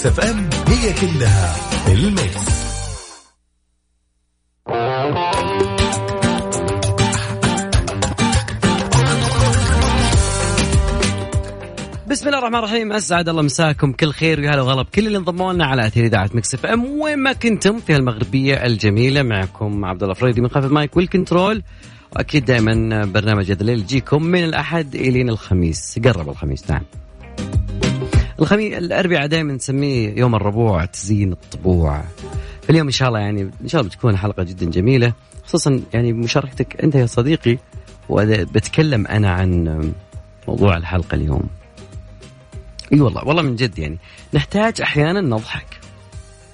Mix FM هي كلها ال mix. بسم الله الرحمن الرحيم أسعد الله مساكم كل خير ويا هلا وغلا بكل اللي انضموا لنا على أثير إذاعة Mix FM. وين ما كنتم في المغربيه الجميلة معكم عبد الله فريدي من خلف المايك وال control. وأكيد دائما برنامج هذا الليل يجيكم من الأحد الين الخميس قرب الخميس نعم. الخميس الأربعاء دائما نسميه يوم الربوع تزيين الطبوع. فاليوم إن شاء الله يعني إن شاء الله بتكون حلقة جدا جميلة خصوصا يعني مشاركتك أنت يا صديقي وبتكلم أنا عن موضوع الحلقة اليوم. إي والله والله من جد يعني. نحتاج أحيانا نضحك.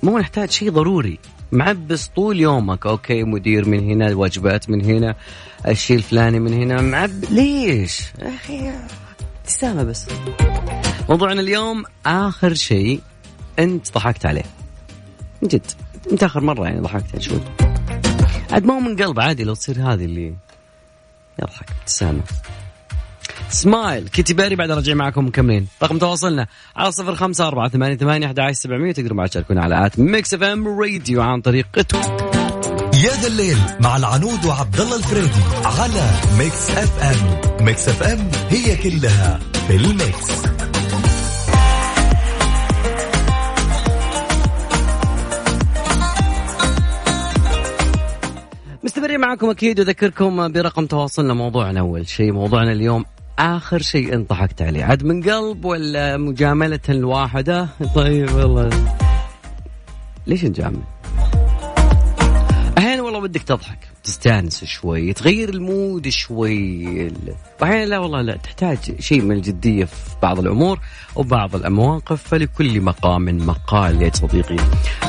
مو نحتاج شيء ضروري. معبس طول يومك. أوكي مدير من هنا واجبات من هنا الشيء الفلاني من هنا. معب ليش؟ أخي تستاهل بس. موضوعنا اليوم آخر شيء أنت ضحكت عليه. من جد. أنت آخر مرة يعني ضحكت شوي. عاد ما هو من قلب عادي لو تصير هذه اللي يضحك. تستاهل سمايل. Katy Perry بعد رجع معكم مكملين. رقم تواصلنا على صفر خمسة أربعة ثمانية ثمانية أحد سبعمية تقدروا معنا تشاركونا على at Mix FM Radio عن طريق يا ذا الليل مع العنود وعبد الله الفريدي على Mix FM. Mix FM هي كلها في ال mix. مستمرين معكم أكيد اذكركم برقم تواصلنا موضوعنا أول شيء موضوعنا اليوم آخر شيء انت ضحكت عليه. عاد من قلب ولا مجاملة الواحدة؟ طيب والله. ليش نجامل؟ أحيانا والله بدك تضحك. تستانس شوي تغير المود شوي. واحيانا لا والله لا تحتاج شيء من الجدية في بعض الأمور وبعض المواقف فلكل مقام مقال يا صديقي.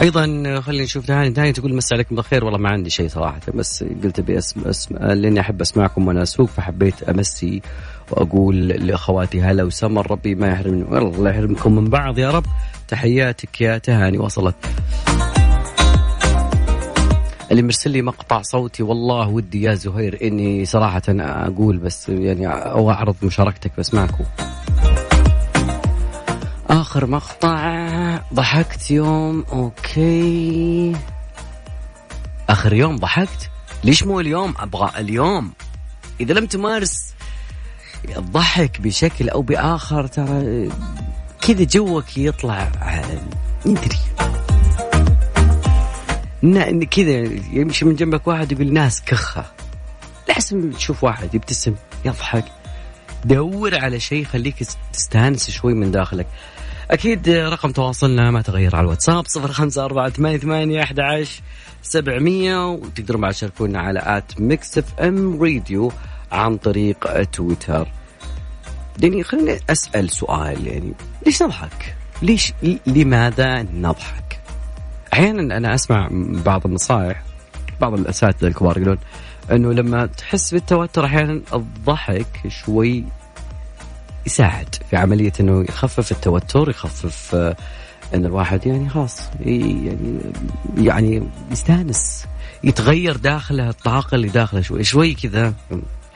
أيضا خلينا نشوف تهاني تهاني تقول مسي عليكم بالخير. والله ما عندي شيء صراحة بس قلت أبي اسم اسم لأني أحب أسمعكم وأنا أسوق فحبيت أمسي وأقول لأخواتي هلا وسمر ربي ما يحرمني الله يحرمكم من بعض يا رب. تحياتك يا تهاني وصلت. اللي مرسل لي مقطع صوتي والله ودي يا زهير إني صراحة أقول بس يعني أو أعرض مشاركتك بس معكم. آخر مقطع ضحكت يوم أوكي. آخر يوم ضحكت؟ ليش مو اليوم؟ أبغى اليوم. إذا لم تمارس الضحك بشكل أو بآخر ترى كذا joke يطلع ندري كذا يمشي من جنبك واحد يقول ناس كخة لازم تشوف واحد يبتسم يضحك دور على شيء يخليك تستانس شوي من داخلك أكيد رقم تواصلنا ما تغير على الواتساب صفر خمسة أربعة ثمانية ثمانية أحد عشر سبعمية وتقدروا بعد تشاركونا على at Mix FM Radio عن طريق تويتر يعني خليني أسأل سؤال يعني ليش نضحك؟ ليش لماذا نضحك؟ أحيانا أنا أسمع بعض النصائح بعض الأساتذة الكبار يقولون أنه لما تحس بالتوتر أحيانا الضحك شوي يساعد في عملية أنه يخفف التوتر يخفف آه، أن الواحد يعني خلاص يعني يعني يستانس يتغير داخله الطاقة اللي داخله شوي شوي كذا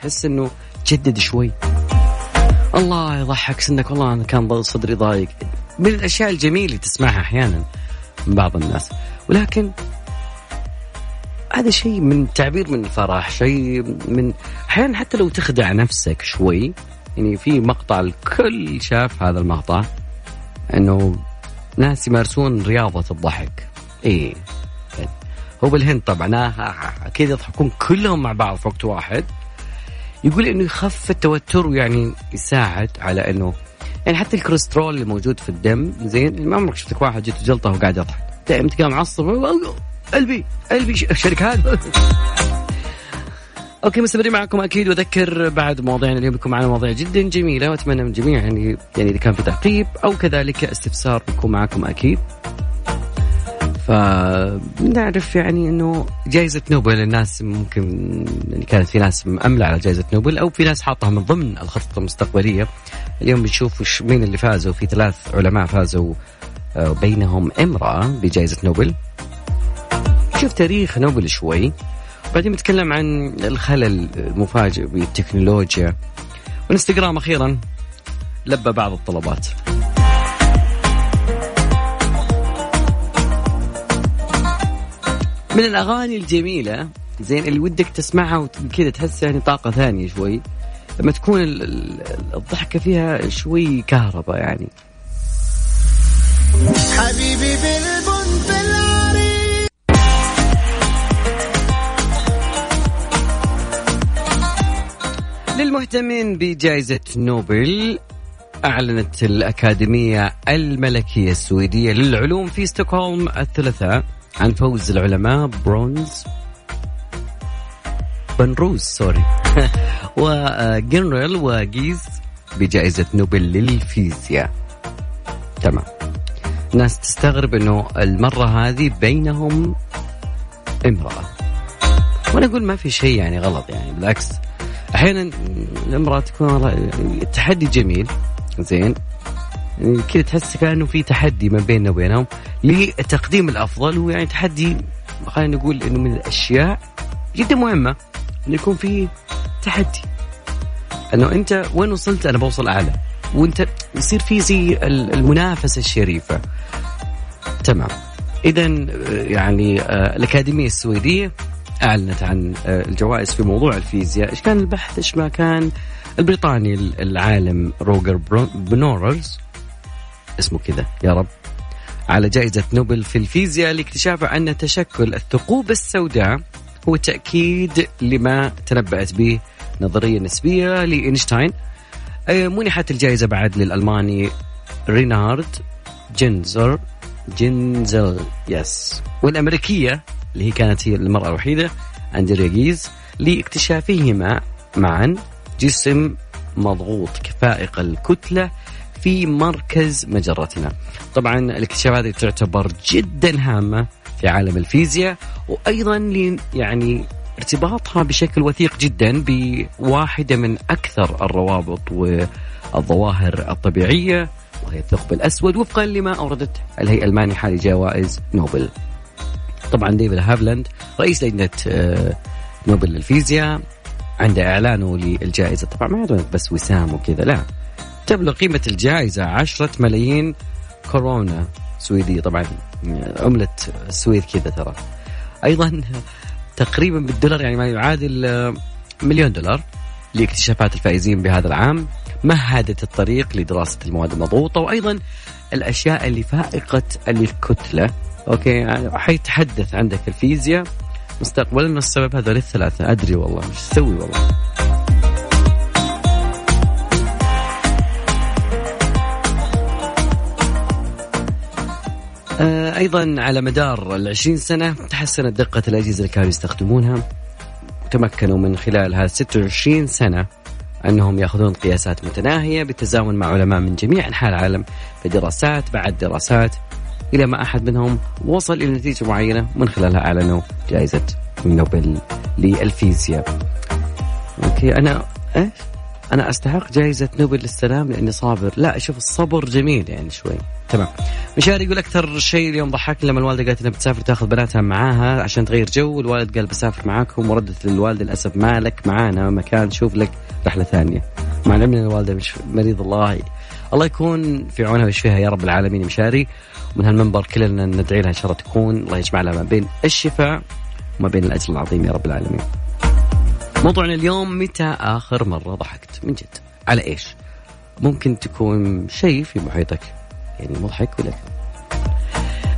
يحس أنه تجدد شوي. الله يضحك سنك والله أنا كان صدري ضايق. من الأشياء الجميلة تسمعها أحيانا من بعض الناس. ولكن هذا شيء من تعبير من الفرح شيء من أحيانا حتى لو تخدع نفسك شوي يعني في مقطع الكل شاف هذا المقطع إنه ناس يمارسون رياضة الضحك. إيه هو بالهند طبعا آه، آه، آه، أكيد يضحكون كلهم مع بعض في وقت واحد. يقول إنه يخف التوتر ويعني يساعد على إنه يعني حتى الكوليسترول اللي موجود في الدم زين ما عمرك شفتك واحد جت جلطه وقاعد يضحك. دائما تلقاه معصب قلبي قلبي شركات okay مستمرين معكم أكيد وأذكر بعد مواضيعنا اليوم بيكون معنا مواضيع جدا جميلة وأتمنى من الجميع يعني يعني إذا كان في تعقيب أو كذلك استفسار بيكون معكم أكيد. فنعرف يعني إنه جائزة نوبل الناس ممكن يعني كانت في ناس مأملة على جائزة نوبل أو في ناس حاطها من ضمن الخطط المستقبلية. اليوم بنشوف مين اللي فازوا. في ثلاث علماء فازوا آه، بينهم امرأة بجائزة نوبل. شوف تاريخ نوبل شوي. بعدين بنتكلم عن الخلل المفاجئ بالتكنولوجيا. انستغرام أخيرا لبى بعض الطلبات. من الأغاني الجميلة زين اللي ودك تسمعها وكذا تحس يعني طاقة ثانية شوي. لما تكون الضحكة فيها شوي كهرباء يعني. حبيبي العريق للمهتمين بجائزة نوبل أعلنت الأكاديمية الملكية السويدية للعلوم في ستوكهولم الثلاثاء عن فوز العلماء برونز بنروز sorry وجنرال وجيز بجائزة نوبل للفيزياء. تمام. ناس تستغرب إنه المرة هذه بينهم امرأة. وأنا أقول ما في شيء يعني غلط يعني بالعكس. أحيانا الامرأة تكون تحدي جميل زين. يعني كذا تحس كأنه في تحدي ما بيننا وبينهم. لتقديم الأفضل ويعني تحدي خلينا نقول إنه من الأشياء جدا مهمة. انه يكون في تحدي. أنه أنت وين وصلت؟ أنا بوصل أعلى. وأنت يصير في زي المنافسة الشريفة. تمام. اذا يعني آه، الأكاديمية السويدية أعلنت عن آه، الجوائز في موضوع الفيزياء. إيش كان البحث؟ إيش ما كان؟ البريطاني العالم روجر بنوررز اسمه كذا يا رب على جائزة نوبل في الفيزياء لاكتشافه أن تشكل الثقوب السوداء هو تأكيد لما تنبأت به نظرية نسبية لإينشتاين. منحت الجائزة بعد للألماني رينارد جينزر جينزل yes. والأمريكية اللي هي كانت هي المرأة الوحيدة أندريا جيز لاكتشافهما معا. جسم مضغوط كفائق الكتلة في مركز مجرتنا. طبعا الاكتشافات هذه تعتبر جدا هامة في عالم الفيزياء وأيضا يعني ارتباطها بشكل وثيق جدا بواحدة من أكثر الروابط والظواهر الطبيعية وهي الثقب الأسود وفقا لما أوردت الهيئة المانحة لجوائز نوبل. طبعا ديفيد هافلاند رئيس لجنة آه، نوبل للفيزياء عند إعلانه للجائزة. طبعا ما يعطونك بس وسام وكذا لا. تبلغ قيمة الجائزة عشرة ملايين كورونا سويدية. طبعا عملة السويد كذا ترى. أيضا تقريبا بالدولار يعني ما يعادل آه، مليون دولار لاكتشافات الفائزين بهذا العام. مهدت الطريق لدراسة المواد المضغوطة وأيضا الأشياء اللي فائقة الكتلة. أوكي يعني حيتحدث عندك الفيزياء مستقبلا السبب هذول الثلاثة. أدري والله مش تسوي والله. آه، أيضا على مدار العشرين سنة تحسنت دقة الأجهزة اللي كانوا يستخدمونها وتمكنوا من خلال هذه 26 سنة أنهم يأخذون قياسات متناهية بالتزامن مع علماء من جميع أنحاء العالم في دراسات بعد دراسات إلى ما أحد منهم وصل إلى نتيجة معينة من خلالها أعلنوا جائزة نوبل للفيزياء okay أنا إيش؟ أنا أستحق جائزة نوبل للسلام لأني صابر. لا أشوف الصبر جميل يعني شوي. تمام. مشاري يقول أكثر شيء اليوم ضحكني لما الوالدة قالت انها بتسافر تاخذ بناتها معاها عشان تغير جو. والوالد قال بسافر معاكم وردت للوالده للأسف مالك معانا مكان شوف لك رحلة ثانية. مع العلم إن الوالدة مش مريض الله. الله يكون في عونها ويشفيها يا رب العالمين مشاري. ومن هالمنبر كلنا ندعي لها إن شاء الله تكون. الله يجمع لها ما بين الشفاء وما بين الأجر العظيم يا رب العالمين. موضوعنا اليوم متى آخر مرة ضحكت؟ من جد. على إيش؟ ممكن تكون شيء في محيطك. يعني مضحك ولا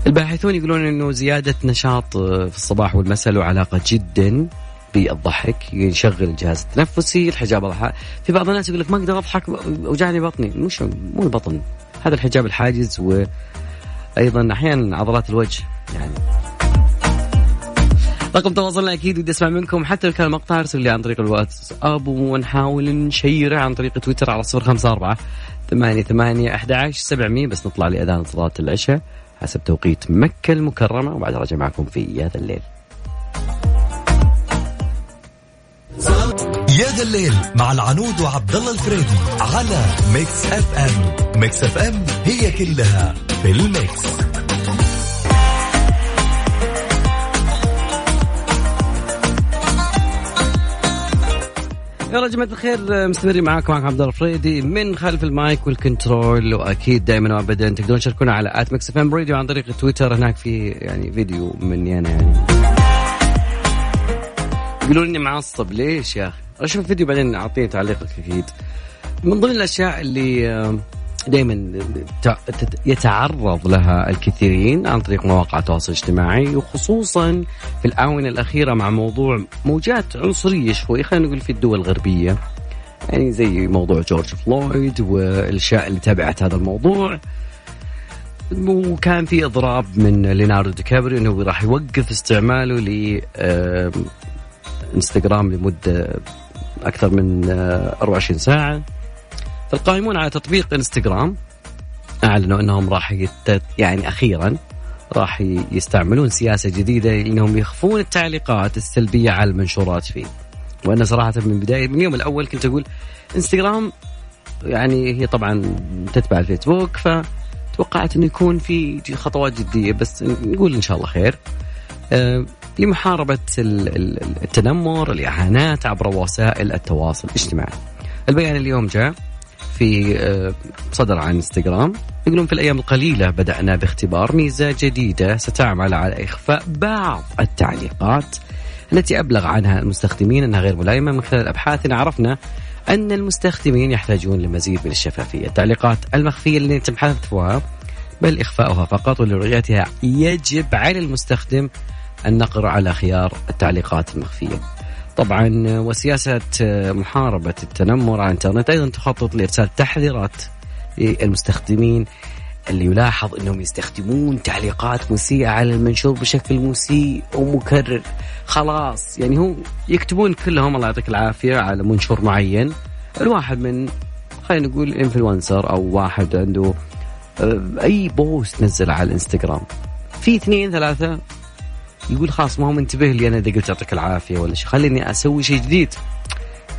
الباحثون يقولون إنه زيادة نشاط في الصباح والمساء له علاقة جدا بالضحك يشغل الجهاز التنفسي الحجاب في بعض الناس يقول لك ما أقدر أضحك وجعني بطني. مش مو البطن. هذا الحجاب الحاجز وأيضا أحيانا عضلات الوجه يعني. رقم تواصلنا أكيد ودي أسمع منكم حتى لو كان مقطع أرسل لي عن طريق الواتساب ونحاول نشيره عن طريق تويتر على صفر خمسة أربعة ثمانية ثمانية أحد عشر سبعمية. بس نطلع لأذان صلاة العشاء حسب توقيت مكة المكرمة وبعد راجع معكم في هذا الليل. يا ذا الليل مع العنود وعبد الله الفريدي على Mix FM. Mix FM هي كلها في ال mix. يلا جماعة الخير مستمرين معاكم معكم عبد الله الفريدي من خلف ال mic وال control وأكيد دائما وابدا تقدرون تشاركونا على at Mix FM Radio عن طريق تويتر هناك في يعني فيديو مني أنا يعني يقولون اني معصب ليش يا أخي؟ أشوف الفيديو بعدين أعطيني تعليقك أكيد. من ضمن الأشياء اللي دائما يتعرض لها الكثيرين عن طريق مواقع التواصل الاجتماعي وخصوصا في الآونة الأخيرة مع موضوع موجات عنصرية شوي خلينا نقول في الدول الغربية. يعني زي موضوع جورج فلويد والأشياء اللي تبعت هذا الموضوع. وكان في إضراب من ليناردو دي كابريو إنه راح يوقف استعماله ل إنستغرام لمدة أكثر من 24 ساعة. القائمون على تطبيق إنستغرام أعلنوا إنهم راح يتت يعني أخيرا راح يستعملون سياسة جديدة إنهم يخفون التعليقات السلبية على المنشورات فيه. وأنا صراحة من بدايه من اليوم الأول كنت أقول إنستغرام يعني هي طبعا تتبع الفيسبوك فتوقعت إنه يكون في خطوات جدية بس نقول إن شاء الله خير. أه لمحاربة التنمر، الاهانات عبر وسائل التواصل الاجتماعي. البيان اليوم جاء في آه، صدر عن انستغرام. يقولون في الأيام القليلة بدأنا باختبار ميزة جديدة ستعمل على إخفاء بعض التعليقات التي أبلغ عنها المستخدمين أنها غير ملائمة. من خلال أبحاثنا عرفنا أن المستخدمين يحتاجون لمزيد من الشفافية، التعليقات المخفية اللي يتم حذفها بل إخفاؤها فقط ولرؤيتها يجب على المستخدم النقر على خيار التعليقات المخفية. طبعا وسياسة محاربة التنمر على الإنترنت أيضا تخطط لإرسال تحذيرات للمستخدمين اللي يلاحظ أنهم يستخدمون تعليقات مسيئة على المنشور بشكل مسيء ومكرر. خلاص يعني هم يكتبون كلهم الله يعطيك العافية على منشور معين. الواحد من خلينا نقول influencer أو واحد عنده آه، أي post نزل على الإنستغرام. في اثنين ثلاثة يقول خلاص ما هو منتبه لي أنا إذا قلت يعطيك العافية ولا شيء خليني أسوي شيء جديد.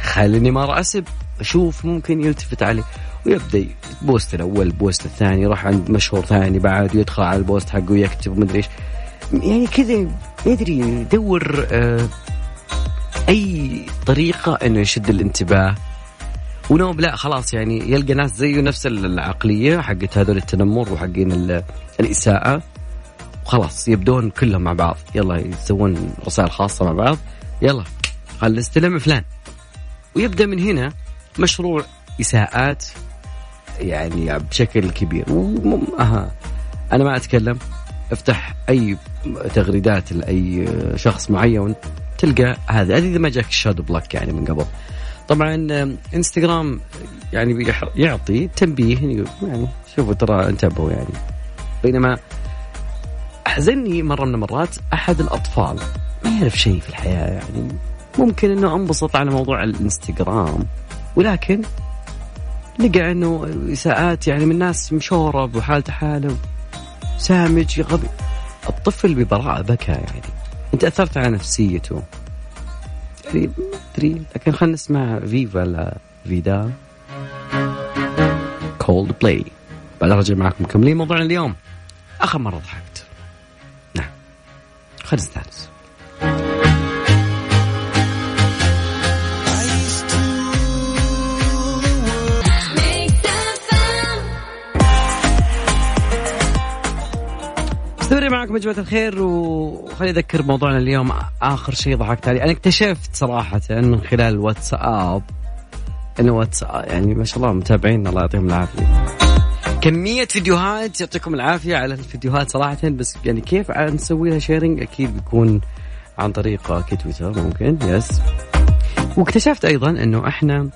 خليني ما راسب أشوف ممكن يلتفت عليه ويبدأ ال post الأول ال post الثاني يروح عند مشهور ثاني بعد يدخل على ال post حقه ويكتب مدري إيش. يعني كذا يدري يدور آه أي طريقة إنه يشد الانتباه. ونوب لا خلاص يعني يلقى ناس زيه نفس العقلية حقت هذول التنمر وحقين الإساءة. وخلاص يبدون كلهم مع بعض. يلا يسوون رسائل خاصة مع بعض. يلا خل نستلم فلان. ويبدأ من هنا مشروع إساءات يعني بشكل كبير. أها. أنا ما أتكلم. افتح أي تغريدات لأي شخص معين تلقى هذا. إذا ما جاك ال shadow block يعني من قبل. طبعا إنستغرام يعني يعطي تنبيه يعني شوفوا ترى انتبهوا يعني. بينما أحزني مرة من المرات أحد الأطفال. ما يعرف شيء في الحياة يعني. ممكن إنه أنبسط على موضوع الإنستغرام ولكن لقى إنه إساءات يعني من ناس مشورب وحالته حالة. سامج غبي. الطفل ببراءة بكى يعني. أنت أثرت على نفسيته. يعني ادري لكن خلينا نسمع Viva la Vida. Coldplay بعد رجع معكم مكملين موضوعنا اليوم. آخر مرة ضحكت خلينا نستانس مستمرين معكم يا جماعة الخير وخليني أذكر موضوعنا اليوم آخر شيء ضحكت عليه. أنا اكتشفت صراحة من خلال الواتساب أنه واتساب يعني ما شاء الله متابعين الله يعطيهم العافية. كمية فيديوهات يعطيكم العافية على الفيديوهات صراحة بس يعني كيف نسوي لها sharing أكيد بيكون عن طريق تويتر ممكن yes واكتشفت أيضا أنه إحنا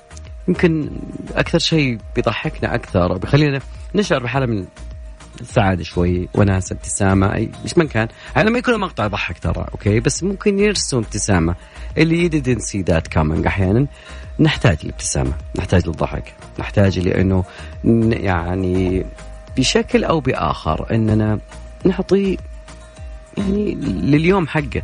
يمكن أكثر شيء بيضحكنا أكثر بيخلينا نشعر بحالة من السعادة شوي وناسة ابتسامة أي مش من كان. على ما يكون مقطع يضحك ترى أوكي؟ بس ممكن يرسم ابتسامة. اللي didn't see that coming أحيانا نحتاج الابتسامة نحتاج للضحك. نحتاج لأنه يعني بشكل أو بآخر أننا نعطي يعني لليوم حقه.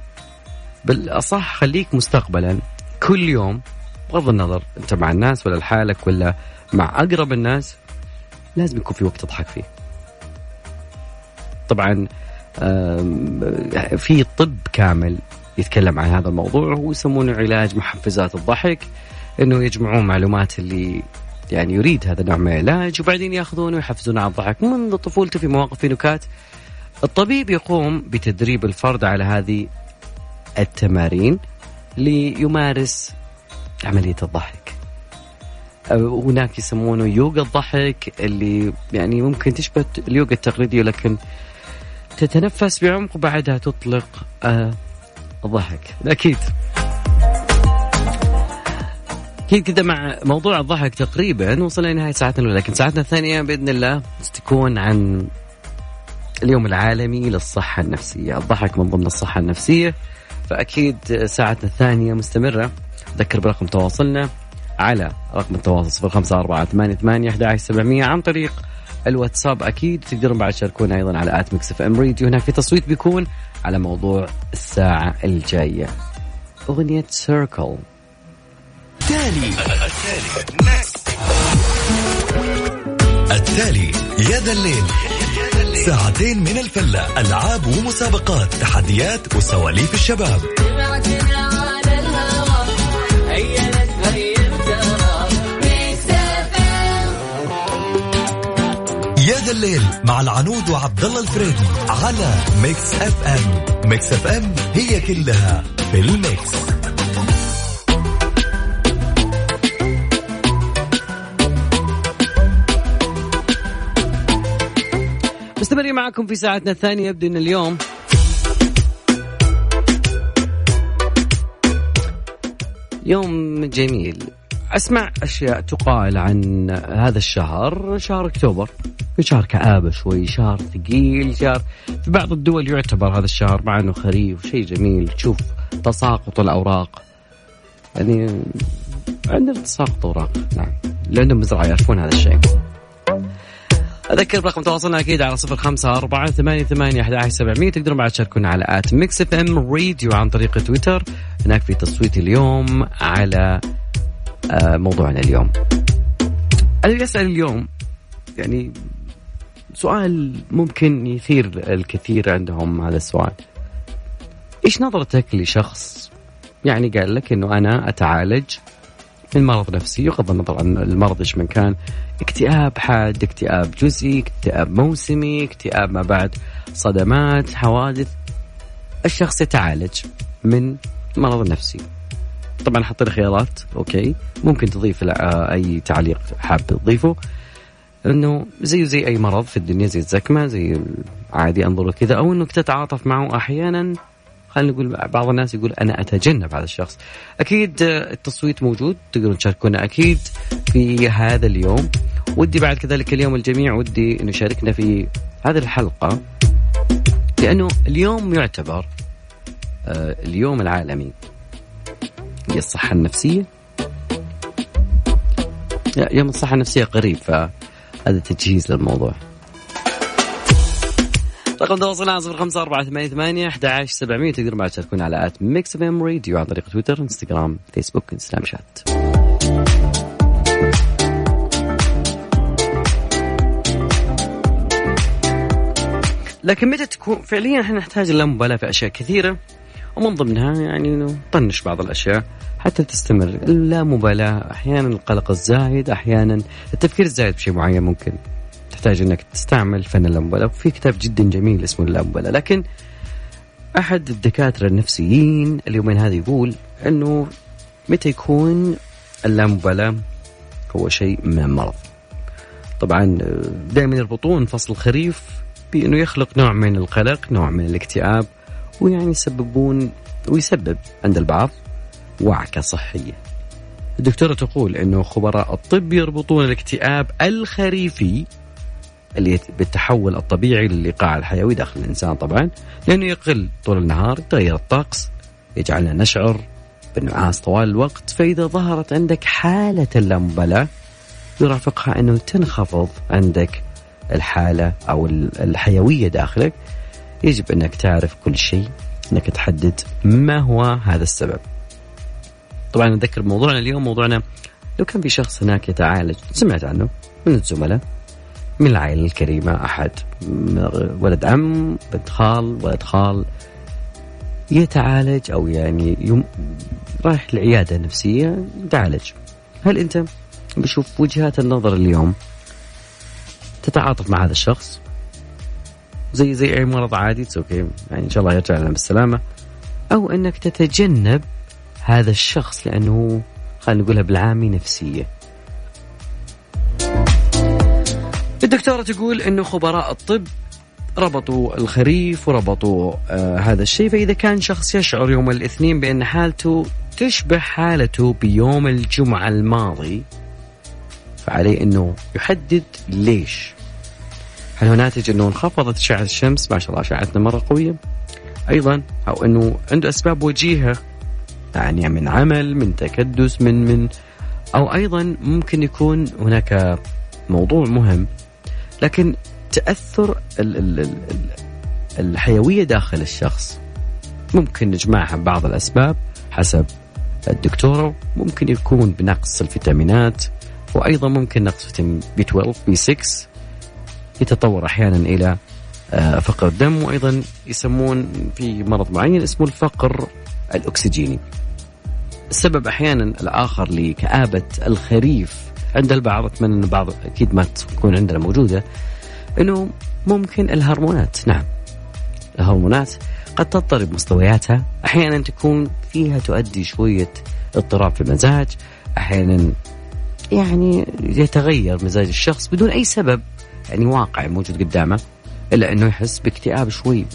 بالأصح خليك مستقبلا. كل يوم بغض النظر أنت مع الناس ولا لحالك ولا مع أقرب الناس لازم يكون في وقت تضحك فيه. طبعا في طب كامل يتكلم عن هذا الموضوع ويسمونه علاج محفزات الضحك إنه يجمعون معلومات اللي يعني يريد هذا النوع من العلاج وبعدين ياخذونه ويحفزونه على الضحك. منذ طفولته في مواقف في نكات الطبيب يقوم بتدريب الفرد على هذه التمارين ليمارس عملية الضحك. هناك يسمونه يوغا الضحك اللي يعني ممكن تشبه اليوغا التقليدي لكن تتنفس بعمق وبعدها تطلق آه الضحك. أكيد. أكيد كذا مع موضوع الضحك تقريبا. وصلنا لنهاية ساعتنا الأولى لكن ساعتنا الثانية بإذن الله ستكون عن اليوم العالمي للصحة النفسية، الضحك من ضمن الصحة النفسية فأكيد ساعتنا الثانية مستمرة. ذكر برقم تواصلنا على رقم التواصل 05488 عن طريق الواتساب. أكيد تقدرون بعد تشاركونا أيضا على at Mix FM Radio هناك في تصويت بيكون على موضوع الساعة الجاية. أغنية Circle التالي. التالي يا ذا الليل. ساعتين من الفلة ألعاب ومسابقات تحديات وسواليف الشباب. يا ذا الليل مع العنود وعبد الله الفريدي على Mix FM. Mix FM هي كلها في ال mix. مستمرين معكم في ساعتنا الثانية يبدو أن اليوم. يوم جميل. أسمع أشياء تقال عن هذا الشهر شهر أكتوبر. شهر كآبة شوي شهر ثقيل شهر في بعض الدول يعتبر هذا الشهر مع أنه خريف شيء جميل. تشوف تساقط الأوراق. يعني عندنا تساقط أوراق نعم. اللي عندهم مزرعة يعرفون هذا الشيء. أذكر برقم تواصلنا أكيد على صفر خمسة أربعة ثمانية ثمانية أحد سبعمية. تقدرون بعد تشاركونا على at Mix FM Radio عن طريق تويتر. هناك في تصويت اليوم على آه، موضوعنا اليوم. أنا أسأل اليوم يعني سؤال ممكن يثير الكثير عندهم هذا السؤال. إيش نظرتك لشخص؟ يعني قال لك إنه أنا أتعالج من مرض نفسي يغض النظر عن المرض إيش من كان. اكتئاب حاد اكتئاب جزئي اكتئاب موسمي اكتئاب ما بعد صدمات حوادث. الشخص يتعالج من مرض نفسي. طبعا حاطين خيارات أوكي. ممكن تضيف أي تعليق حاب تضيفه. إنه زيه زي أي مرض في الدنيا زي الزكمة زي عادي أنظر كذا أو إنك تتعاطف معه أحيانا. خلينا نقول بعض الناس يقول أنا أتجنب هذا الشخص. أكيد التصويت موجود تقدرون تشاركونا أكيد في هذا اليوم. ودي بعد كذلك اليوم الجميع ودي إنه يشاركنا في هذه الحلقة. لأنه اليوم يعتبر آه، اليوم العالمي. للصحه النفسية. يوم الصحة النفسية قريب فهذا تجهيز للموضوع. رقم تواصلنا صفر خمسة أربعة ثمانية ثمانية أحد عشر سبعمية تقدرون بعد تشاركون على at Mix FM Radio عن طريق تويتر إنستغرام فيسبوك سناب شات. لكن متى تكون فعليا إحنا نحتاج اللامبالاة في أشياء كثيرة ومن ضمنها يعني طنش بعض الأشياء حتى تستمر. اللامبالاة أحيانا القلق الزايد أحيانا التفكير الزايد بشيء معين ممكن. تحتاج إنك تستعمل فن اللامبالاه وفي كتاب جدا جميل اسمه اللامبالاه لكن أحد الدكاترة النفسيين اليومين هذا يقول إنه متى يكون اللامبالاه هو شيء من المرض؟ طبعا دائما يربطون فصل الخريف بإنه يخلق نوع من القلق نوع من الاكتئاب ويعني يسببون ويسبب عند البعض وعكة صحية. الدكتورة تقول أنه خبراء الطب يربطون الاكتئاب الخريفي اللي بالتحول الطبيعي للإيقاع الحيوي داخل الإنسان طبعا لأنه يقل طول النهار يتغير الطقس يجعلنا نشعر بالنعاس طوال الوقت فإذا ظهرت عندك حالة اللامبالاه يرافقها أنه تنخفض عندك الحالة أو الحيوية داخلك. يجب أنك تعرف كل شيء أنك تحدد ما هو هذا السبب. طبعا نذكر موضوعنا اليوم موضوعنا لو كان في شخص هناك يتعالج سمعت عنه من الزملاء من العائلة الكريمة أحد. ولد عم بنت خال ولد خال. يتعالج أو يعني يوم رايح العيادة النفسية يتعالج. هل أنت بشوف وجهات النظر اليوم تتعاطف مع هذا الشخص؟ زي زي أي مرض عادي أوكي يعني إن شاء الله يرجع لنا بالسلامة. أو أنك تتجنب هذا الشخص لأنه خلينا نقولها بالعامي نفسية. الدكتورة تقول إنه خبراء الطب ربطوا الخريف وربطوا آه هذا الشيء فإذا كان شخص يشعر يوم الاثنين بأن حالته تشبه حالته بيوم الجمعة الماضي فعليه إنه يحدد ليش. هل هو ناتج إنه انخفضت اشعه الشمس؟ ما شاء الله اشعتنا مرة قوية. أيضا أو إنه عنده أسباب وجيهة يعني من عمل من تكدس من من أو أيضا ممكن يكون هناك موضوع مهم. لكن تأثر ال ال ال الحيوية داخل الشخس ممكن نجمعها ببعض الأسباب حسب الدكتورة ممكن يكون بنقص الفيتامينات وأيضا ممكن نقص فيتامين بي 12 بي 6 يتطور أحيانا إلى آه، فقر الدم وأيضا يسمون في مرض معين اسمه الفقر الأكسجيني. السبب أحيانا الآخر لكآبة الخريف عند البعض أتمنى إن البعض أكيد ما تكون عندنا موجودة إنه ممكن الهرمونات نعم. الهرمونات قد تضطرب مستوياتها أحيانا تكون فيها تؤدي شوية اضطراب في المزاج أحيانا يعني يتغير مزاج الشخص بدون أي سبب يعني واقع موجود قدامه إلا إنه يحس باكتئاب شوي.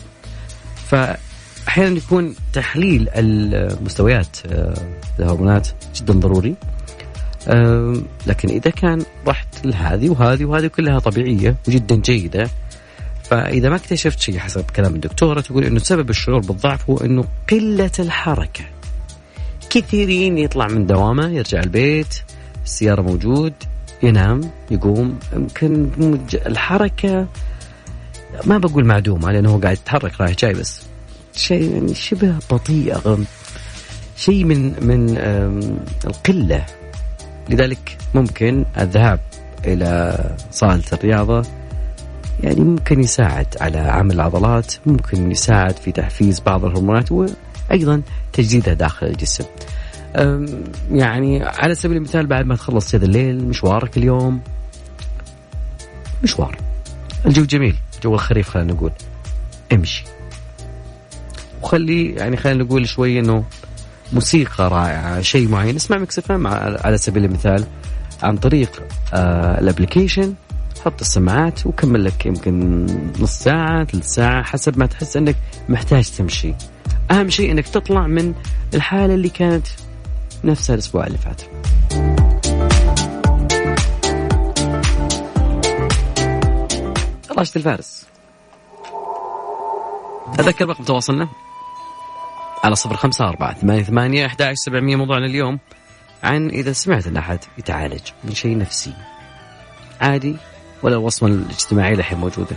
فاحيانا يكون تحليل المستويات آه، الهرمونات جدا ضروري. لكن إذا كان رحت لهذه وهذه وهذه كلها طبيعية وجدا جيدة فإذا ما اكتشفت شيء حسب كلام الدكتورة تقول إنه سبب الشعور بالضعف هو إنه قلة الحركة. كثيرين يطلع من دوامه يرجع البيت السيارة موجود ينام يقوم. يمكن الحركة ما بقول معدومة لأنه هو قاعد يتحرك رايح جاي بس. شيء يعني شبه بطيء شيء من من القلة. لذلك ممكن الذهاب إلى صالة الرياضة يعني ممكن يساعد على عمل العضلات ممكن يساعد في تحفيز بعض الهرمونات وأيضا تجديدها داخل الجسم. يعني على سبيل المثال بعد ما تخلص هذا الليل مشوارك اليوم؟ مشوار. الجو جميل جو الخريف خلينا نقول. امشي. وخلي يعني خلينا نقول شوي إنه موسيقى رائعة شيء معين. اسمع مكس على سبيل المثال عن طريق آه الابلكيشن حط السماعات وكمل لك يمكن نص ساعة ثلث ساعة حسب ما تحس إنك محتاج تمشي. أهم شيء إنك تطلع من الحالة اللي كانت نفسها الأسبوع اللي فات. راشد الفارس. أذكر رقم تواصلنا؟ على صفر خمسة أربعة ثمانية ثمانية أحد سبعمية موضوعنا اليوم عن إذا سمعت أن أحد يتعالج من شيء نفسي عادي ولا الوصمة الاجتماعية الحين موجودة؟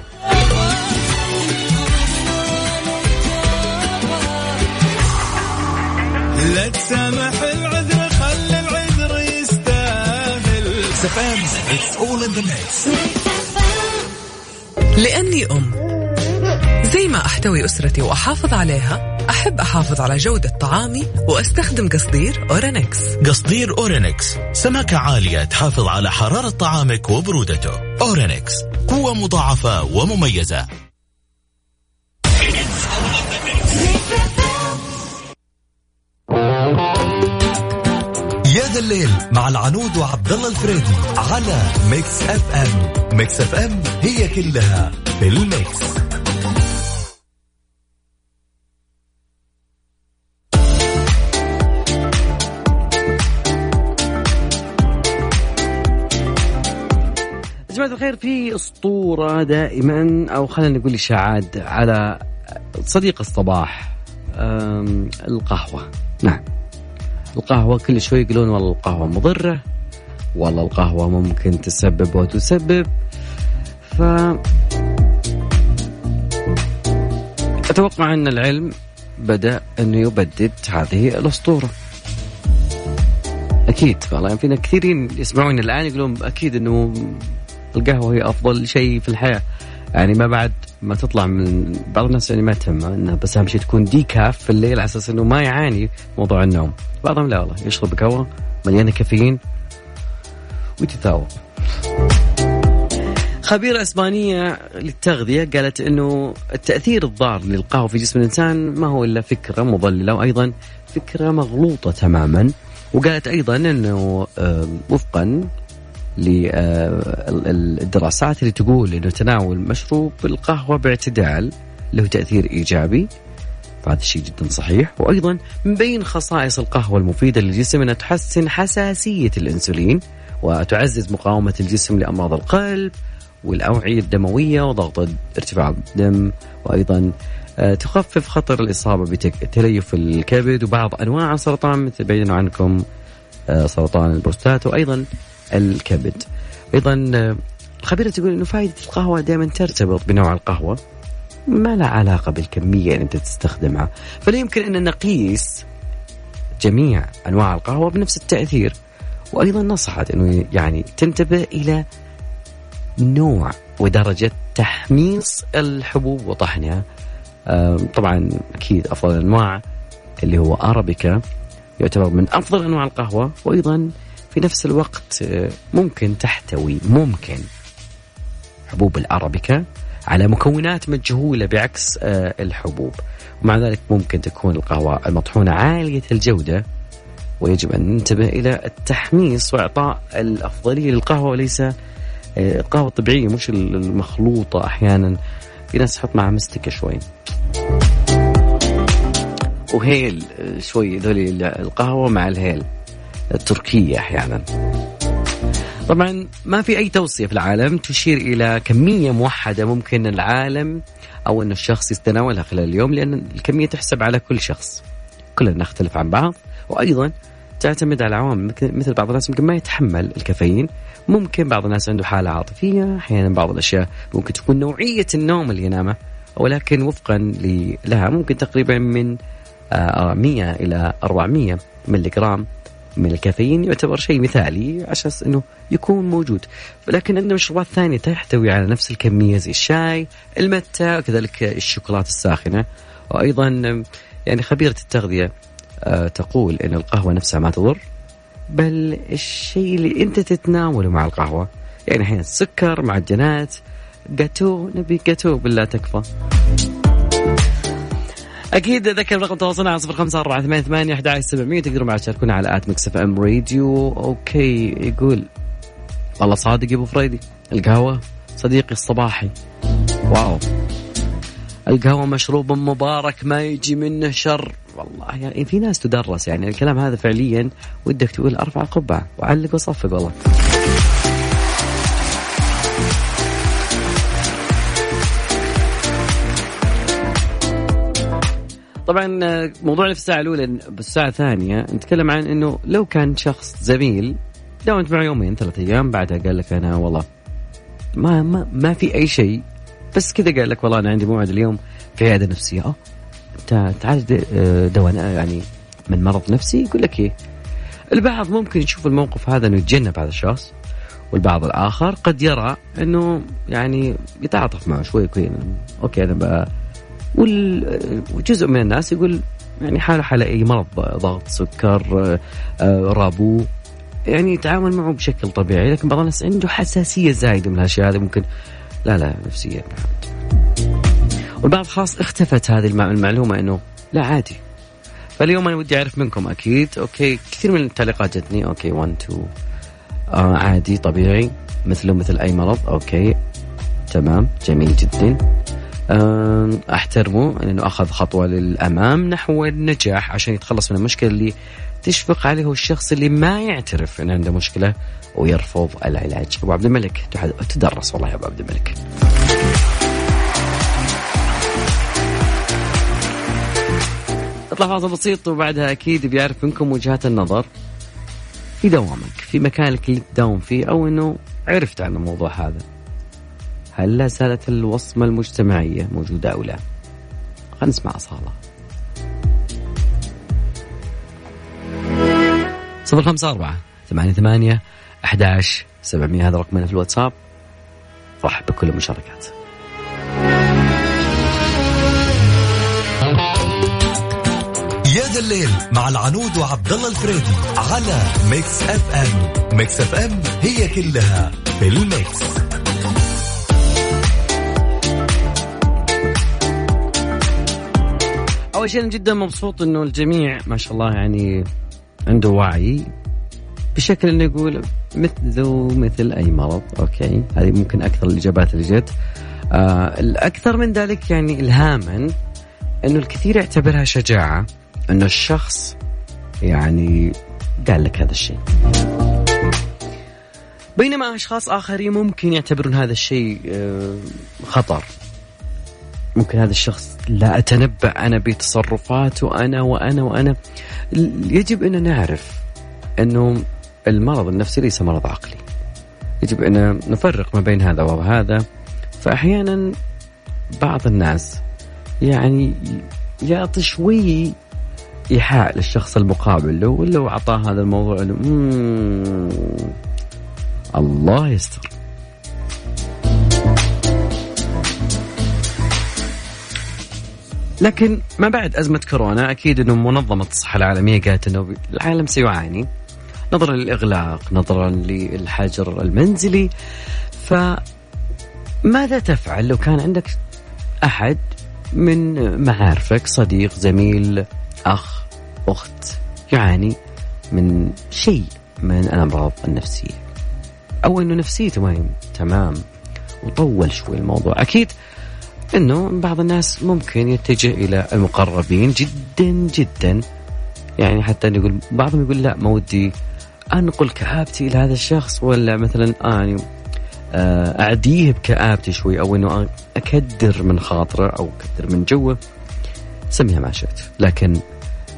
لا تسامح العذر خلي العذر يستاهل. لأني أم زي ما أحتوي أسرتي وأحافظ عليها أحب أحافظ على جودة طعامي وأستخدم قصدير أورينكس. قصدير أورينكس سماكة عالية تحافظ على حرارة طعامك وبرودته. أورينكس قوة مضاعفة ومميزة. يا ذا الليل مع العنود وعبد الله الفريدي على Mix FM. Mix FM هي كلها في ال mix. الخير في أسطورة دائما أو خلينا نقول إشاعات على صديق الصباح القهوة. نعم. القهوة كل شوي يقولون والله القهوة مضرة والله القهوة ممكن تسبب وتسبب. ف أتوقع أن العلم بدأ أنه يبدد هذه الأسطورة. أكيد والله يعني فينا كثيرين يسمعون الآن يقولون أكيد أنه القهوة هي أفضل شيء في الحياة. يعني ما بعد ما تطلع من بعض الناس يعني ما تهمه انه بس أهم شيء تكون ديكاف في الليل على أساس إنه ما يعاني موضوع النوم. بعضهم لا والله يشرب قهوة مليانة كافيين وتثاوب خبيرة إسبانية للتغذية قالت أنه التأثير الضار للقهوة في جسم الإنسان ما هو إلا فكرة مضللة وأيضا فكرة مغلوطة تماما. وقالت أيضا أنه وفقا للدراسات اللي تقول أنه تناول مشروب القهوة باعتدال له تأثير إيجابي. فهذا الشيء جدا صحيح. وأيضا من بين خصائص القهوة المفيدة للجسم أنها تحسن حساسية الأنسولين وتعزز مقاومة الجسم لأمراض القلب والأوعية الدموية وضغط ارتفاع الدم. وأيضا آه، تخفف خطر الإصابة بتليف الكبد وبعض أنواع السرطان مثل بينوا عنكم آه، سرطان البروستات. وأيضا الكبد. أيضا آه، الخبيرة تقول أنه فائدة القهوة دائما ترتبط بنوع القهوة ما لا علاقة بالكمية اللي أنت تستخدمها. فلا يمكن أن نقيس جميع أنواع القهوة بنفس التأثير. وأيضا نصحت أنه يعني تنتبه إلى نوع ودرجة تحميص الحبوب وطحنها. طبعا أكيد أفضل الأنواع اللي هو أرابيكا يعتبر من أفضل أنواع القهوة. وأيضا في نفس الوقت آه، ممكن تحتوي ممكن حبوب الأرابيكا على مكونات مجهولة بعكس آه، الحبوب. ومع ذلك ممكن تكون القهوة المطحونة عالية الجودة ويجب أن ننتبه إلى التحميص وإعطاء الأفضلية للقهوة وليس آه، القهوة الطبيعية مش المخلوطة أحيانا. في ناس تحط معها مستكة شوي. وهيل شوي ذولي القهوة مع الهيل. التركية أحيانا. طبعا ما في أي توصية في العالم تشير إلى كمية موحدة ممكن العالم أو أن الشخص يتناولها خلال اليوم لأن الكمية تحسب على كل شخص. كلنا نختلف عن بعض وأيضا تعتمد على عوامل مثل بعض الناس يمكن ما يتحمل الكافيين. ممكن بعض الناس عنده حالة عاطفية أحيانا بعض الأشياء ممكن تكون نوعية النوم اللي ينامه ولكن وفقا لها ممكن تقريبا من 100 آه، إلى 400 ملي جرام من الكافيين يعتبر شيء مثالي عشان إنه يكون موجود. لكن عندنا مشروبات ثانية تحتوي على نفس الكمية زي الشاي المتة وكذلك الشوكولاتة الساخنة. وأيضا يعني خبيرة التغذية آه، تقول إن القهوة نفسها ما تضر بل الشيء اللي أنت تتناوله مع القهوة. يعني أحيانا سكر معجنات جاتو نبي جاتو بالله تكفى. أكيد ذكر رقم تواصلنا على صفر خمسة أربعة ثمانية ثمانية أحد سبعمية. تقدروا معنا تشاركونا على at Mix FM Radio. okay يقول والله صادق يا أبو فريدي. القهوة صديقي الصباحي. wow. القهوة مشروب مبارك ما يجي منه شر. والله يعني في ناس تدرس يعني الكلام هذا فعليا ودك تقول أرفع قبعة وعلق وصفق والله. طبعا آه، موضوعنا في الساعة الأولى بالساعة الثانية نتكلم عن إنه لو كان شخص زميل داومت معه يومين ثلاثة أيام بعدها قال لك أنا والله ما ما ما في أي شيء بس كذا قال لك والله أنا عندي موعد اليوم في عيادة نفسية. أه أنت تعالج آه، دواء يعني من مرض نفسي يقول لك إيه. البعض ممكن يشوف الموقف هذا إنه يتجنب هذا الشخص والبعض الآخر قد يرى إنه يعني يتعاطف معه شوي أوكي أنا بقى وجزء من الناس يقول يعني حاله حاله اي مرض ضغط سكر آه، رابو. يعني يتعامل معه بشكل طبيعي لكن بعض الناس عنده حساسية زايدة من الاشياء هذه ممكن لا لا نفسيه والبعض خلاص اختفت هذه المعلومة إنه لا عادي. فاليوم أنا ودي أعرف منكم أكيد. okay كثير من التعليقات جتني. okay 1 2 آه عادي طبيعي. مثله مثل أي مرض. okay تمام. جميل جدا. أحترمه انه أخذ خطوة للأمام نحو النجاح عشان يتخلص من المشكلة اللي تشفق عليه الشخص اللي ما يعترف إن عنده مشكلة ويرفض العلاج. أبو عبد الملك تدرس والله يا أبو عبد الملك. اطلع فاصل بسيط وبعدها أكيد بيعرف منكم وجهات النظر في دوامك في مكانك اللي تداوم فيه أو إنه عرفت عن الموضوع هذا. هل لا زالت الوصمة المجتمعية موجودة أو لا؟ خلينا نسمع أصالة. صفر خمسة أربعة ثمانية ثمانية أحداش سبعمية هذا رقمنا في الواتساب. رحب بكل المشاركات. يا ذا الليل مع العنود وعبد الله الفريدي على Mix FM. Mix FM هي كلها في ال mix. اول شيء أنا جدا مبسوط إنه الجميع ما شاء الله يعني عنده وعي بشكل إنه يقول مثله مثل أي مرض أوكي؟ هذه ممكن أكثر الإجابات اللي جت. آه الأكثر من ذلك يعني الهاما إنه الكثير يعتبرها شجاعة إنه الشخص يعني قال لك هذا الشيء. بينما أشخاص آخرين ممكن يعتبرون هذا الشيء آه، خطر. ممكن هذا الشخص لا أتنبأ أنا بتصرفاته أنا وأنا وأنا. يجب أن نعرف أنه المرض النفسي ليس مرض عقلي. يجب أن نفرق ما بين هذا وهذا. فأحيانا بعض الناس يعني يعطي شوي إيحاء للشخص المقابل. له ولو أعطاه هذا الموضوع "مم، الله يستر. لكن ما بعد أزمة كورونا أكيد أنه منظمة الصحة العالمية قالت أنه العالم سيعاني. نظرا للإغلاق نظرا للحجر المنزلي. فماذا تفعل لو كان عندك أحد من معارفك صديق زميل أخ أخت يعاني من شيء من الأمراض النفسية؟ أو أنه نفسيته ما تمام وطول شوي الموضوع. أكيد أنه بعض الناس ممكن يتجه إلى المقربين جدا جدا. يعني حتى نقول بعضهم يقول لا ما ودي انقل كآبتي إلى هذا الشخص ولا مثلا أني آه، أعديه بكآبتي شوي أو أنه أكدر من خاطرة أو أكدر من جوه. سميها ما شئت. لكن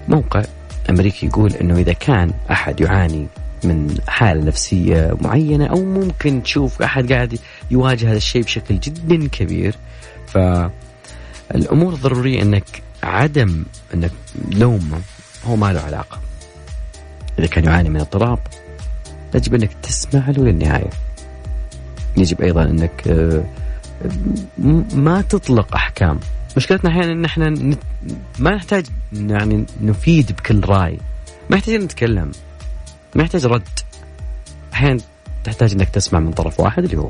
موقع أمريكي يقول أنه إذا كان أحد يعاني من حالة نفسية معينة أو ممكن تشوف أحد قاعد يواجه هذا الشيء بشكل جدا كبير فالأمور الضرورية إنك عدم إنك لومه هو ما له علاقة. إذا كان يعاني من اضطراب يجب إنك تسمع له للنهايه يجب أيضا إنك آه، ما تطلق أحكام. مشكلتنا أحيانا إن إحنا ما نحتاج يعني نفيد بكل رأي. ما يحتاج نتكلم. ما يحتاج رد. أحيانا تحتاج إنك تسمع من طرف واحد اللي هو.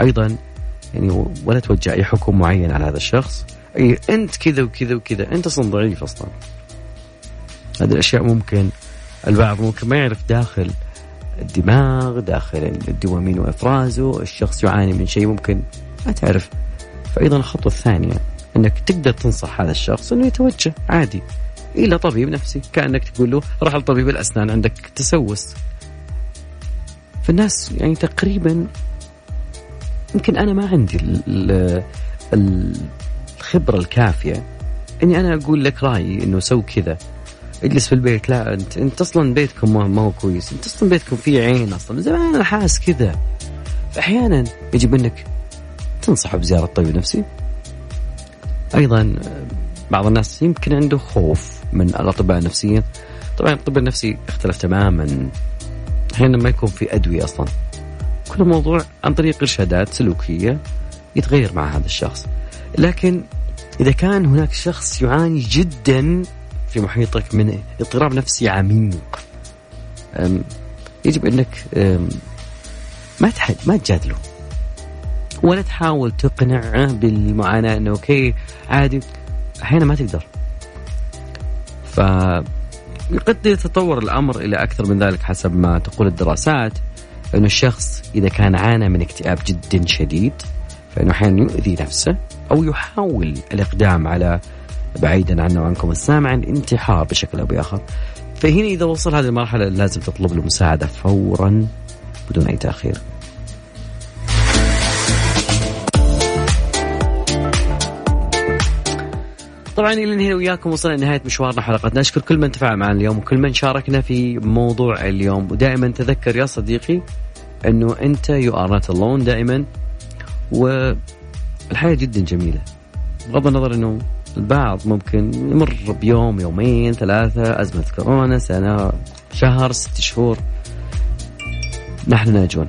أيضا يعني ولا توجه أي حكم معين على هذا الشخص. أي أنت كذا وكذا وكذا أنت أصلا ضعيف أصلا هذه الأشياء ممكن البعض ممكن ما يعرف داخل الدماغ داخل الدوبامين وإفرازه الشخص يعاني من شيء ممكن ما تعرف. فايضا الخطوة الثانية إنك تقدر تنصح هذا الشخص إنه يتوجه عادي إلى طبيب نفسي كأنك تقول له روح لطبيب الأسنان عندك تسوس. فالناس يعني تقريبا يمكن أنا ما عندي ال- ال- ال- الخبرة الكافية إني أنا أقول لك رأيي إنه سو كذا. اجلس في البيت. لا انت أنت أصلا بيتكم ما هو كويس. أنت أصلا بيتكم فيه عين أصلا. زمان أنا حاس كذا. فاحيانا يجب انك تنصح بزيارة طبيب نفسي. أيضا بعض الناس يمكن عنده خوف من الأطباء النفسيين. طبعا الطب النفسي اختلف تماما. أحيانا ما يكون في أدوية أصلا. كل الموضوع عن طريق إرشادات سلوكية يتغير مع هذا الشخص. لكن إذا كان هناك شخص يعاني جدا في محيطك من اضطراب نفسي عميق يجب أم، ما تحد ما تجادله. ولا تحاول تقنعه بالمعاناة إنه أوكي عادي أحيانا ما تقدر. ف قد يتطور الأمر إلى أكثر من ذلك حسب ما تقول الدراسات. أنه الشخص إذا كان عانى من اكتئاب جدا شديد فإنه أحيانا يؤذي نفسه أو يحاول الإقدام على بعيدا عنه وعنكم السامع الانتحار بشكل أو بآخر. فهنا إذا وصل هذه المرحلة لازم تطلب له مساعده فورا بدون أي تأخير. طبعا إلى هنا وياكم وصلنا لنهاية مشوارنا حلقتنا. اشكر كل من تفاعل معنا اليوم وكل من شاركنا في موضوع اليوم. ودائما تذكر يا صديقي إنه أنت you are not alone دائما. والحياة جدا جميلة. بغض النظر إنه البعض ممكن يمر بيوم يومين ثلاثة أزمة كورونا سنة شهر ست شهور. نحن ناجون.